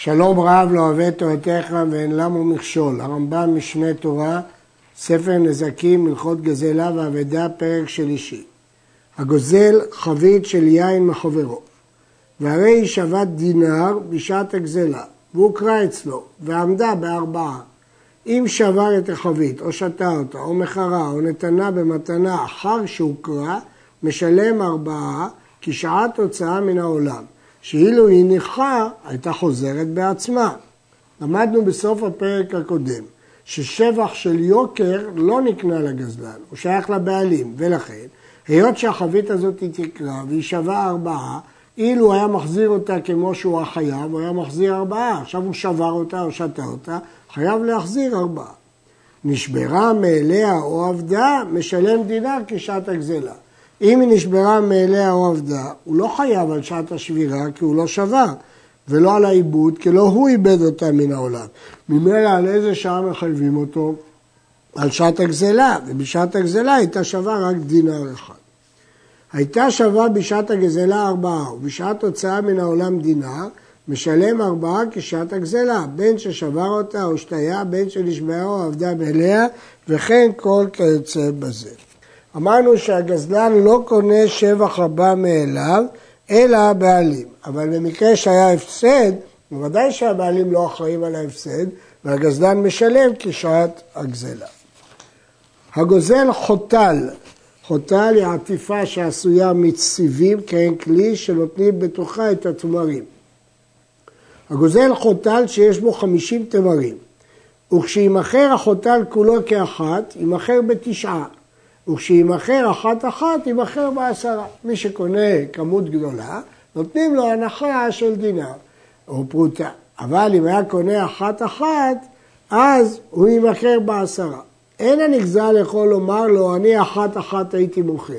שלום רב לא אוהב תורתך ואין למו מכשול. הרמב"ם משנה תורה, ספר נזקים, הלכות גזלה ואבדה, פרק שלישי. הגוזל חבית של יין מחברו. והרי היא שבת דינר בשעת הגזלה, והוקרא אצלו, ועמדה בארבעה. אם שבר את החבית, או שתה אותה, או מכרה, או נתנה במתנה אחר שהוקרא, משלם ארבעה, כשעת הוצאה מן העולם. שאילו היא נכה, הייתה חוזרת בעצמה. למדנו בסוף הפרק הקודם ששבח של יוקר לא נקנה לגזלן, הוא שייך לבעלים, ולכן, היות שהחבית הזאת היא תקרה והיא שווה ארבעה, אילו היה מחזיר אותה כמו שהוא החייב, הוא היה מחזיר ארבעה. עכשיו הוא שבר אותה או שתה אותה, חייב להחזיר ארבעה. נשברה מאליה או עבדה, משלם דינר כשעת הגזלה. אם היא נשברה מאליה או עבדה, הוא לא חייב על שעת השבירה כי הוא לא שבר, ולא על העיבוד, כי לא הוא איבד אותה מן העולם. ממילא על איזה שעה מחייבים אותו? על שעת הגזלה, ובשעת הגזלה הייתה שווה רק דינר אחד. הייתה שווה בשעת הגזלה ארבעה, ובשעת הוצאה מן העולם דינר, משלם ארבעה כשעת הגזלה, בין ששבר אותה או שתיה, בין שנשבעה או עבדה מאליה, וכן כל כיוצא בזה. אמרנו שהגזלן לא קונה שבח רבה מאליו, אלא הבעלים. אבל במקרה שהיה הפסד, בוודאי שהבעלים לא אחראים על ההפסד, והגזלן משלם כשעת הגזלה. הגוזל חוטל, חוטל היא עטיפה שעשויה מציבים כהן כלי שנותנים בתוכה את התמרים. הגוזל חוטל שיש בו חמישים תמרים, וכשימכר החוטל כולו כאחת, יימכר בתשעה. וכשימכר אחת אחת, יימכר בעשרה. מי שקונה כמות גדולה, נותנים לו הנחה של דינר או פרוטה. אבל אם היה קונה אחת אחת, אז הוא יימכר בעשרה. אין הנגזל יכול לומר לו, אני אחת אחת הייתי מוכר.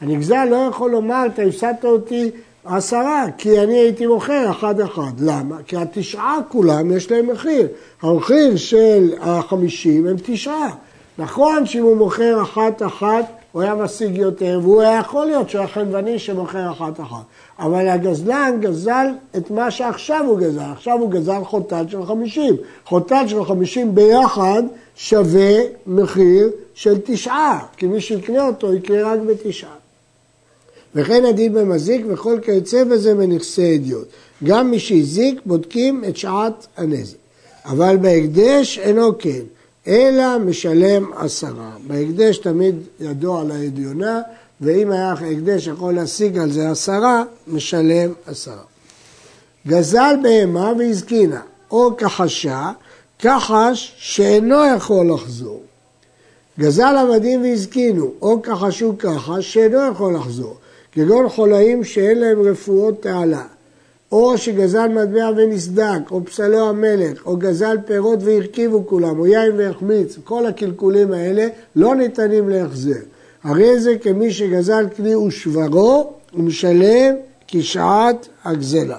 הנגזל לא יכול לומר, אתה הפסדת אותי עשרה, כי אני הייתי מוכר אחת אחת. למה? כי התשעה כולם יש להם מחיר. המחיר של החמישים הם תשעה. נכון שאם הוא מוכר אחת-אחת, הוא היה משיג יותר, והוא היה יכול להיות שהוא היה חנווני שמוכר אחת-אחת. אבל הגזלן גזל את מה שעכשיו הוא גזל. עכשיו הוא גזל חוטל של חמישים. חוטל של חמישים ביחד שווה מחיר של תשעה, כי מי שיקנה אותו יקנה רק בתשעה. וכן הדין במזיק וכל כיוצא בזה בנכסי אדיוט. גם מי שהזיק בודקים את שעת הנזק. אבל בהקדש אינו כן. אלא משלם עשרה. בהקדש תמיד ידוע על ואם היה הקדש יכול להשיג על זה עשרה, משלם עשרה. גזל בהמה והזקינה, או כחשה, כחש שאינו יכול לחזור. גזל עבדים והזקינו, או כחשו כחש שאינו יכול לחזור, כגון חולאים שאין להם רפואות תעלה. או שגזל מטבע ונסדק, או פסלו המלך, או גזל פירות והרכיבו כולם, או יין והחמיץ, כל הקלקולים האלה לא ניתנים להחזר. הרי זה כמי שגזל כלי ושברו, הוא משלם כשעת הגזלה.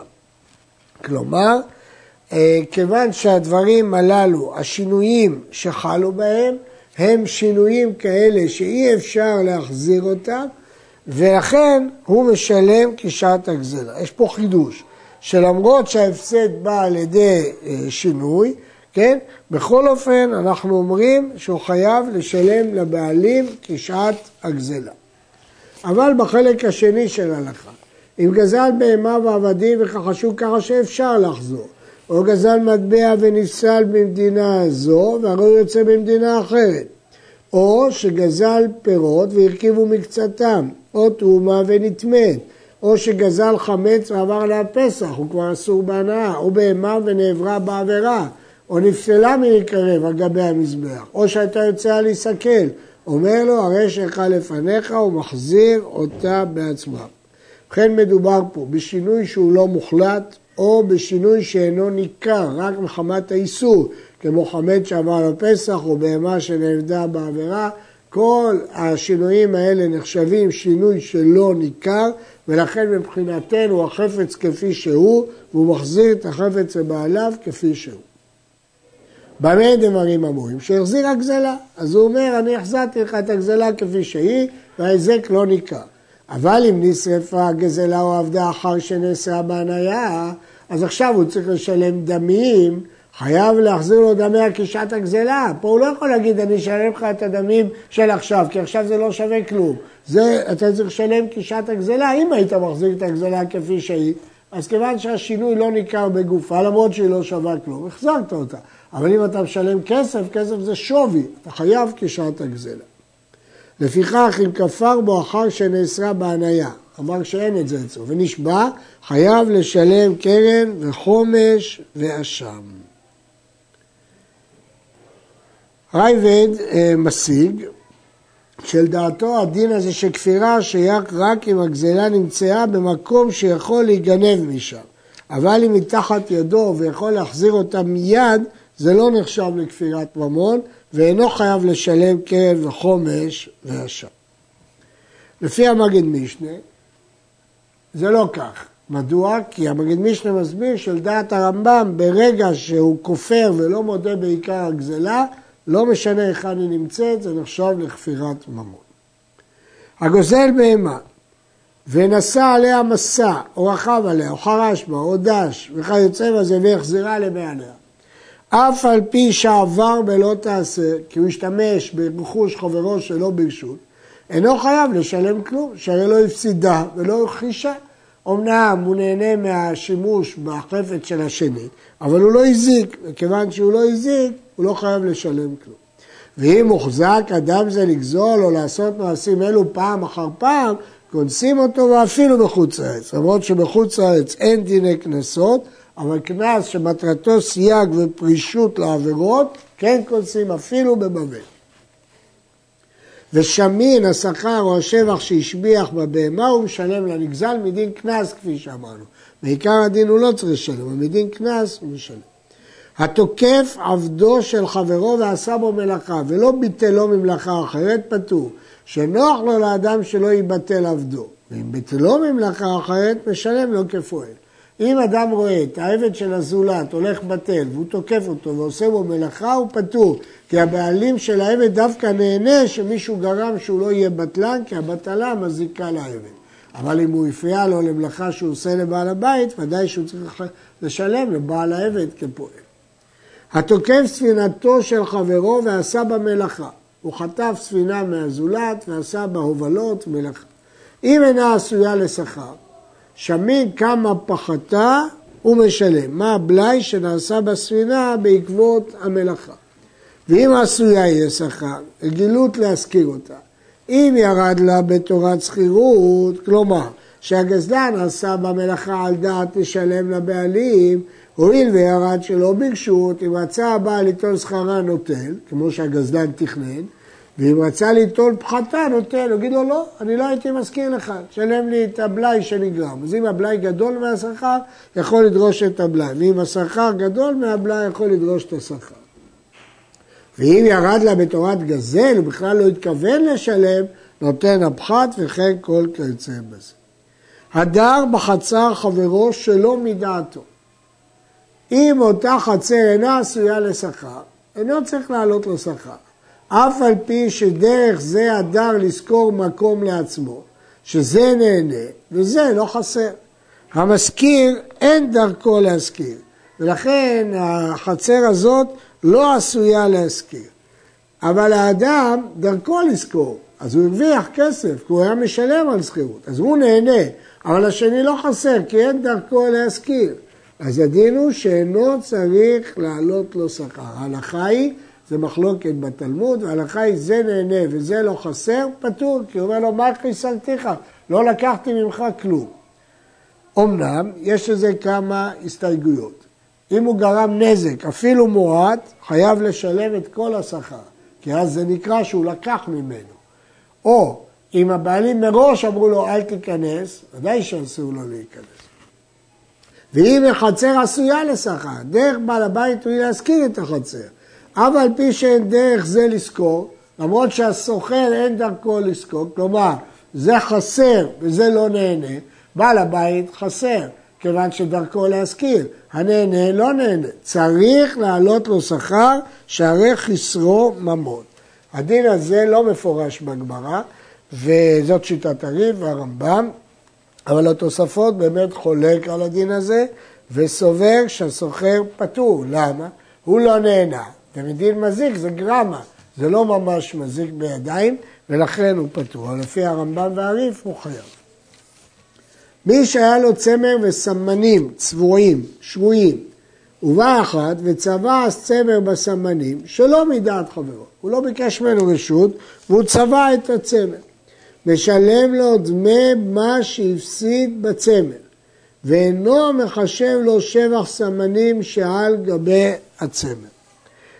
כלומר, אה, כיוון שהדברים הללו, השינויים שחלו בהם, הם שינויים כאלה שאי אפשר להחזיר אותם, ולכן הוא משלם כשעת הגזלה. יש פה חידוש. שלמרות שההפסד בא על ידי אה, שינוי, כן, בכל אופן אנחנו אומרים שהוא חייב לשלם לבעלים כשעת הגזלה. אבל בחלק השני של ההלכה, אם גזל בהמה ועבדים וכחשו ככה שאפשר לחזור, או גזל מטבע ונפסל במדינה זו והרי הוא יוצא במדינה אחרת, או שגזל פירות והרכיבו מקצתם, או תרומה ונטמאת, או שגזל חמץ ועבר עליו פסח, הוא כבר אסור בהנאה, או בהמה ונעברה בעבירה, או נפסלה מלקרב על גבי המזבח, או שהייתה יוצאה להיסכל, אומר לו, הרי שלך לפניך, הוא מחזיר אותה בעצמה. ובכן מדובר פה בשינוי שהוא לא מוחלט, או בשינוי שאינו ניכר, רק מחמת האיסור, כמו חמץ שעבר על הפסח, או בהמה שנעבדה בעבירה, כל השינויים האלה נחשבים שינוי שלא ניכר, ולכן מבחינתנו החפץ כפי שהוא, והוא מחזיר את החפץ לבעליו כפי שהוא. במה דברים אמורים? שהחזיר הגזלה. אז הוא אומר, אני החזרתי לך את הגזלה כפי שהיא, וההיזק לא ניכר. אבל אם נשרפה הגזלה או עבדה אחר שנאסרה בהניה, אז עכשיו הוא צריך לשלם דמים, חייב להחזיר לו דמי עקישת הגזלה. פה הוא לא יכול להגיד, אני אשלם לך את הדמים של עכשיו, כי עכשיו זה לא שווה כלום. זה, אתה צריך לשלם קישת הגזלה, אם היית מחזיר את הגזלה כפי שהיא, אז כיוון שהשינוי לא ניכר בגופה, למרות שהיא לא שווה כלום, החזרת אותה. אבל אם אתה משלם כסף, כסף זה שווי, אתה חייב קישת הגזלה. לפיכך, אם כפר בו אחר שנאסרה בהניה, אמר שאין את זה אצלו, ונשבע, חייב לשלם קרן וחומש ואשם. רייבד אה, משיג שלדעתו הדין הזה של כפירה שייך רק אם הגזלה נמצאה במקום שיכול להיגנב משם. אבל אם מתחת ידו ויכול להחזיר אותה מיד, זה לא נחשב לכפירת ממון ואינו חייב לשלם קרן וחומש ואשם. לפי המגד משנה, זה לא כך. מדוע? כי המגד משנה מסביר שלדעת הרמב"ם, ברגע שהוא כופר ולא מודה בעיקר הגזלה, לא משנה היכן היא נמצאת, זה נחשב לכפירת ממון. הגוזל בהמה ונשא עליה מסע, או רכב עליה, או חרש בה, או דש, וכיוצא בזה, והחזירה לבעליה. אף על פי שעבר בלא תעשה, כי הוא השתמש ברכוש חברו שלא ברשות, אינו חייב לשלם כלום, שהרי לא הפסידה ולא הכחישה. אמנם הוא נהנה מהשימוש בחפץ של השני, אבל הוא לא הזיק, וכיוון שהוא לא הזיק, הוא לא חייב לשלם כלום. ואם מוחזק אדם זה לגזול או לעשות מעשים אלו פעם אחר פעם, קונסים אותו ואפילו בחוץ לארץ. למרות שבחוץ לארץ אין דיני קנסות, אבל קנס שמטרתו סייג ופרישות לעבירות, כן קונסים אפילו בבבל. ושמין השכר או השבח שהשביח בבהמה הוא משלם לנגזל מדין קנס כפי שאמרנו. בעיקר הדין הוא לא צריך לשלם, אבל מדין קנס הוא משלם. התוקף עבדו של חברו ועשה בו מלאכה ולא ביטלו ממלאכה אחרת פטור, שנוח לו לאדם שלא ייבטל עבדו, ואם ביטלו ממלאכה אחרת משלם לו כפועל. אם אדם רואה את העבד של הזולת הולך בטל והוא תוקף אותו ועושה בו מלאכה, הוא פטור. כי הבעלים של העבד דווקא נהנה שמישהו גרם שהוא לא יהיה בטלן, כי הבטלה מזיקה לעבד. אבל אם הוא הפריע לו למלאכה שהוא עושה לבעל הבית, ודאי שהוא צריך לשלם לבעל העבד כפועל. התוקף ספינתו של חברו ועשה בה מלאכה. הוא חטף ספינה מהזולת ועשה בה הובלות מלאכה. אם אינה עשויה לשכר, שמין כמה פחתה ומשלם. מה הבלאי שנעשה בספינה בעקבות המלאכה. ואם עשויה יהיה שכר, הגילות להשכיר אותה. אם ירד לה בתורת שכירות, כלומר שהגזלן עשה במלאכה על דעת לשלם לבעלים, הואיל וירד שלא ברשות, אם רצה הבעל ליטול שכרה נוטל, כמו שהגזלן תכנן, ואם רצה ליטול פחתה נוטל, הוא יגיד לו לא, אני לא הייתי מזכיר לך, תשלם לי את הבלאי שנגרם. אז אם הבלאי גדול מהשכר, יכול לדרוש את הבלאי, ואם השכר גדול מהבלאי, יכול לדרוש את השכר. ואם ירד לה בתורת גזל, הוא בכלל לא התכוון לשלם, נותן הפחת וכן כל כיוצא בזה. הדר בחצר חברו שלא מדעתו. אם אותה חצר אינה עשויה לשכר, אינו צריך לעלות לו שכר. אף על פי שדרך זה הדר לשכור מקום לעצמו, שזה נהנה וזה לא חסר. המשכיר אין דרכו להשכיר, ולכן החצר הזאת לא עשויה להשכיר. אבל האדם דרכו לשכור, אז הוא הרוויח כסף, כי הוא היה משלם על שכירות, אז הוא נהנה, אבל השני לא חסר, כי אין דרכו להשכיר. אז הדין הוא שאינו צריך להעלות לו שכר. ההלכה היא, זה מחלוקת בתלמוד, וההלכה היא זה נהנה וזה לא חסר, פטור, כי הוא אומר לו, מה חיסלתיך? לא לקחתי ממך כלום. אמנם, יש לזה כמה הסתייגויות. אם הוא גרם נזק, אפילו מועט, חייב לשלם את כל השכר, כי אז זה נקרא שהוא לקח ממנו. או אם הבעלים מראש אמרו לו אל תיכנס, ודאי שאסור לו להיכנס. ואם החצר עשויה לשכר, דרך בעל הבית הוא להשכיר את החצר. אף על פי שאין דרך זה לשכור, למרות שהסוחר אין דרכו לשכור, כלומר זה חסר וזה לא נהנה, בעל הבית חסר. כיוון שדרכו להשכיר. הנהנה לא נהנה. צריך להעלות לו שכר שהרי חסרו ממון. הדין הזה לא מפורש בגמרא, וזאת שיטת הריב והרמב"ם, אבל התוספות באמת חולק על הדין הזה, וסובר שהסוחר פטור. למה? הוא לא נהנה, ומדין מזיק זה גרמה, זה לא ממש מזיק בידיים, ולכן הוא פטור. לפי הרמב"ם והריף הוא חייב. מי שהיה לו צמר וסמנים צבועים, שבויים, ובא אחד וצבע צמר בסמנים שלא מדעת חברו. הוא לא ביקש ממנו רשות והוא צבע את הצמר. משלם לו דמי מה שהפסיד בצמר, ואינו מחשב לו שבח סמנים שעל גבי הצמר.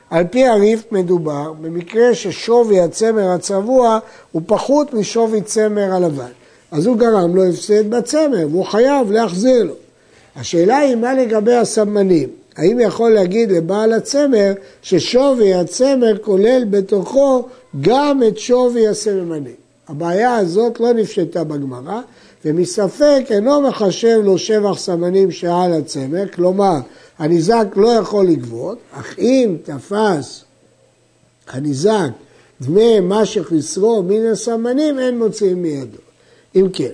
על פי הריף מדובר במקרה ששווי הצמר הצבוע הוא פחות משווי צמר הלבן. אז הוא גרם לו הפסד בצמר והוא חייב להחזיר לו. השאלה היא מה לגבי הסמנים. האם יכול להגיד לבעל הצמר ששווי הצמר כולל בתוכו גם את שווי הסממנים? הבעיה הזאת לא נפשטה בגמרא, ומספק אינו מחשב לו שבח סמנים שעל הצמר, כלומר הניזק לא יכול לגבות, אך אם תפס הניזק דמי מה שחסרו מן הסמנים, אין מוציאים מידו. אם כן,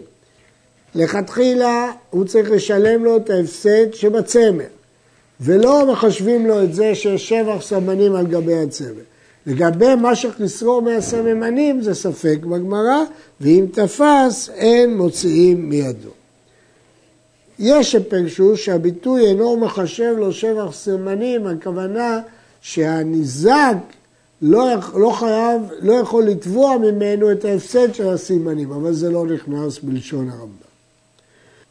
לכתחילה הוא צריך לשלם לו את ההפסד שבצמר, ולא מחשבים לו את זה שיש שבח סמנים על גבי הצמר. לגבי מה שחסרו מהסממנים זה ספק בגמרא, ואם תפס אין מוציאים מידו. יש שפרשו שהביטוי אינו מחשב לו שבח סמנים, הכוונה שהניזק לא, לא חייב, לא יכול לתבוע ממנו את ההפסד של הסימנים, אבל זה לא נכנס בלשון הרמב"ם.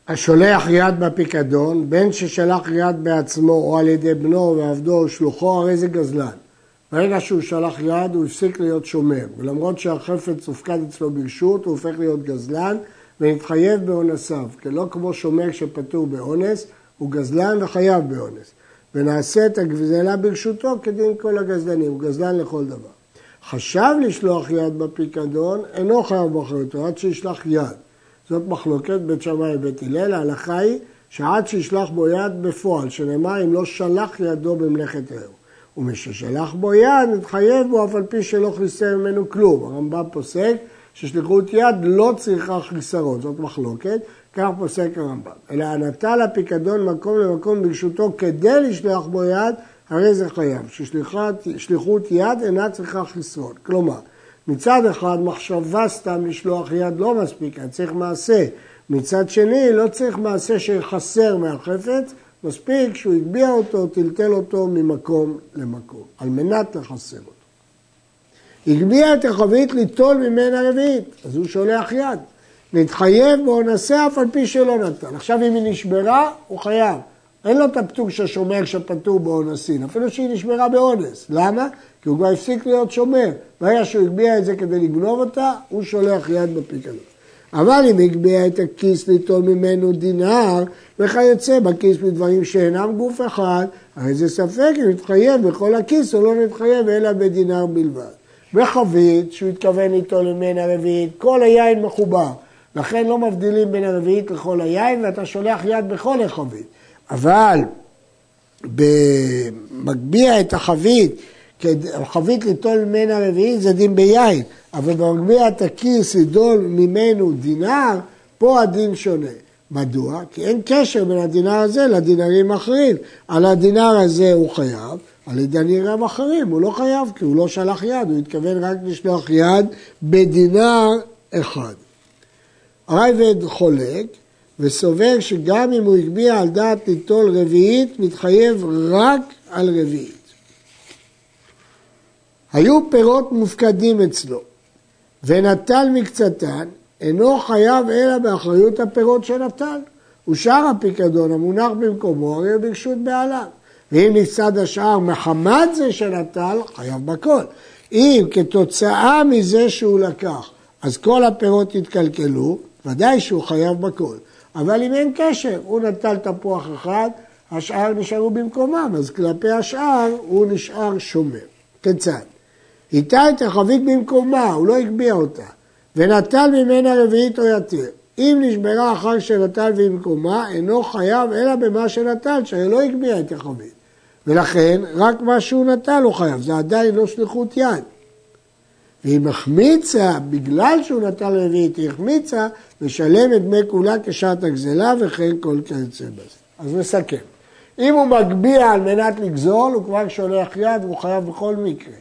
השולח יד בפיקדון, בין ששלח יד בעצמו או על ידי בנו ועבדו או שלוחו, הרי זה גזלן. ברגע שהוא שלח יד הוא הפסיק להיות שומר, ולמרות שהחפץ הופקד אצלו ברשות, הוא הופך להיות גזלן והתחייב באונסיו, כי לא כמו שומר שפטור באונס, הוא גזלן וחייב באונס. ונעשה את הגזלה ברשותו כדין כל הגזלנים, הוא גזלן לכל דבר. חשב לשלוח יד בפיקדון, אינו חייב באחריותו עד שישלח יד. זאת מחלוקת בית שמאי ובית הלל, ההלכה היא שעד שישלח בו יד בפועל, שנאמר אם לא שלח ידו במלאכת רעהו. ומששלח בו יד, נתחייב בו אף על פי שלא חיסר ממנו כלום. הרמב"ם פוסק ששליחות יד לא צריכה חיסרון, זאת מחלוקת, כך פוסק הרמב"ם. אלא הנטל הפיקדון מקום למקום ברשותו כדי לשלוח בו יד, הרי זה חייב. ששליחות יד אינה צריכה חיסרון. כלומר, מצד אחד מחשבה סתם לשלוח יד לא מספיקה, צריך מעשה. מצד שני, לא צריך מעשה שחסר מהחפץ, מספיק שהוא הגביה אותו, טלטל אותו ממקום למקום, על מנת לחסר אותו. הגביה את החבית ליטול ממנה רביעית, אז הוא שולח יד. להתחייב באונסה אף על פי שלא נתן. עכשיו אם היא נשברה, הוא חייב. אין לו את הפטור ששומר שפטור באונסין, אפילו שהיא נשברה באונס. למה? כי הוא כבר הפסיק להיות שומר. ברגע שהוא הגביה את זה כדי לגנוב אותה, הוא שולח יד בפיקדון. אבל אם הגביה את הכיס ליטול ממנו דינר, וכיוצא בכיס מדברים שאינם גוף אחד, הרי זה ספק אם נתחייב בכל הכיס או לא נתחייב אלא בדינר בלבד. בחבית, שהוא התכוון ליטול ממנה רביעית, כל היין מחובר. לכן לא מבדילים בין הרביעית לכל היין, ואתה שולח יד בכל החבית. אבל במגביה את החבית, חבית ליטול ממנה רביעית זה דין ביין, אבל במגביה את הכיס לדול ממנו דינר, פה הדין שונה. מדוע? כי אין קשר בין הדינר הזה לדינרים האחרים. על הדינר הזה הוא חייב, על הדינרים אחרים הוא לא חייב, כי הוא לא שלח יד, הוא התכוון רק לשלוח יד בדינר אחד. הרייבד חולק וסובר שגם אם הוא הגביה על דעת ליטול רביעית, מתחייב רק על רביעית. היו פירות מופקדים אצלו, ונטל מקצתן, אינו חייב אלא באחריות הפירות שנטל. ושאר הפיקדון המונח במקומו הרי ברשות בעליו. ואם נפסד השאר מחמת זה שנטל, חייב בכל. אם כתוצאה מזה שהוא לקח, אז כל הפירות יתקלקלו, ודאי שהוא חייב בכל. אבל אם אין קשר, הוא נטל תפוח אחד, השאר נשארו במקומם, אז כלפי השאר הוא נשאר שומר. כיצד? איתה את החבית במקומה, הוא לא הגביה אותה, ונטל ממנה רביעית או יתיר. אם נשברה אחר שנטל במקומה, אינו חייב אלא במה שנטל, שהרי לא הגביה את החבית. ולכן, רק מה שהוא נטל הוא חייב, זה עדיין לא שליחות יד. ואם החמיצה, בגלל שהוא נטל רביעית, היא החמיצה, משלמת דמי כולה כשעת הגזלה וכן כל כיוצא בזה. אז נסכם. אם הוא מגביה על מנת לגזול, הוא כבר שולח יד והוא חייב בכל מקרה.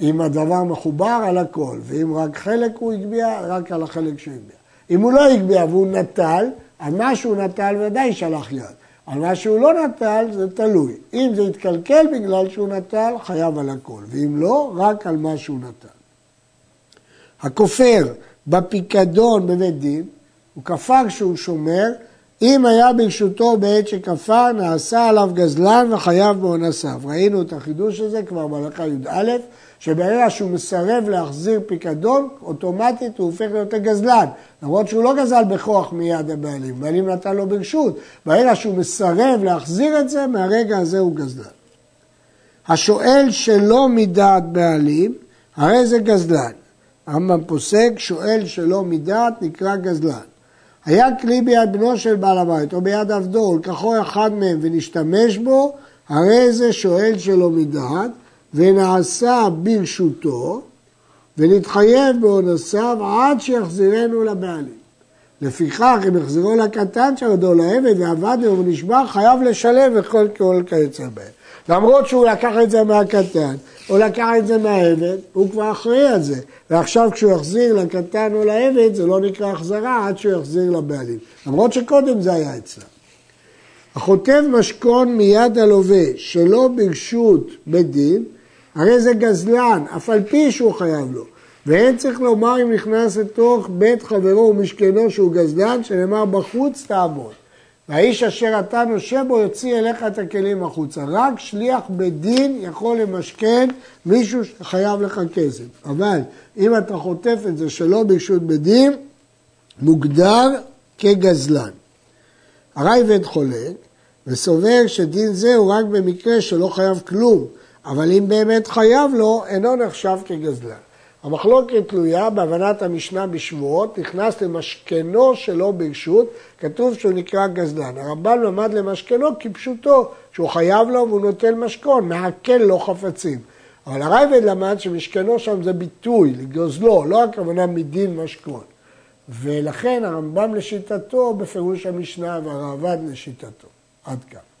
אם הדבר מחובר, על הכל, ואם רק חלק הוא הגביה, רק על החלק שהוא הגביה. אם הוא לא הגביה והוא נטל, על מה שהוא נטל ודאי שלח יד. על מה שהוא לא נטל זה תלוי. אם זה יתקלקל בגלל שהוא נטל, חייב על הכל, ואם לא, רק על מה שהוא נטל. הכופר בפיקדון בבית דין, הוא כפר כשהוא שומר, אם היה ברשותו בעת שכפר, נעשה עליו גזלן וחייב באונסיו. ראינו את החידוש הזה כבר בהלכה י"א, שברגע שהוא מסרב להחזיר פיקדון, אוטומטית הוא הופך להיות הגזלן. למרות שהוא לא גזל בכוח מיד הבעלים, הבעלים נתן לו ברשות. ברגע שהוא מסרב להחזיר את זה, מהרגע הזה הוא גזלן. השואל שלא מדעת בעלים, הרי זה גזלן. הרמב"ם פוסק, שואל שלא מדעת נקרא גזלן. היה כלי ביד בנו של בעל הבית או ביד עבדו, ולקחו אחד מהם ונשתמש בו, הרי זה שואל שלא מדעת, ונעשה ברשותו, ונתחייב באונסיו עד שיחזירנו לבעלים. לפיכך, אם יחזירו לקטן שעודו לעבד ועבד לו ונשבע, חייב לשלם וכל כל כיוצא בהם. למרות שהוא לקח את זה מהקטן, או לקח את זה מהעבד, הוא כבר אחראי על זה. ועכשיו כשהוא יחזיר לקטן או לעבד, זה לא נקרא החזרה עד שהוא יחזיר לבעלים. למרות שקודם זה היה אצלם. החוטב משכון מיד הלווה שלא ברשות בית דין, הרי זה גזלן, אף על פי שהוא חייב לו. ואין צריך לומר אם נכנס לתוך בית חברו ומשכנו שהוא גזלן, שנאמר בחוץ תעמוד. והאיש אשר אתה נושה בו יוציא אליך את הכלים החוצה. רק שליח בית דין יכול למשכן מישהו שחייב לך כסף. אבל אם אתה חוטף את זה שלא ברשות בית דין, מוגדר כגזלן. הרייבד חולק וסובר שדין זה הוא רק במקרה שלא חייב כלום, אבל אם באמת חייב לו, אינו נחשב כגזלן. המחלוקת תלויה בהבנת המשנה בשבועות, נכנס למשכנו שלא ברשות, כתוב שהוא נקרא גזלן. הרמב"ן למד למשכנו כפשוטו, שהוא חייב לו והוא נוטל משכון, מעקל לו חפצים. אבל הרייבד למד שמשכנו שם זה ביטוי, לגוזלו, לא הכוונה מדין משכון. ולכן הרמב"ם לשיטתו בפירוש המשנה והרעב"ד לשיטתו. עד כאן.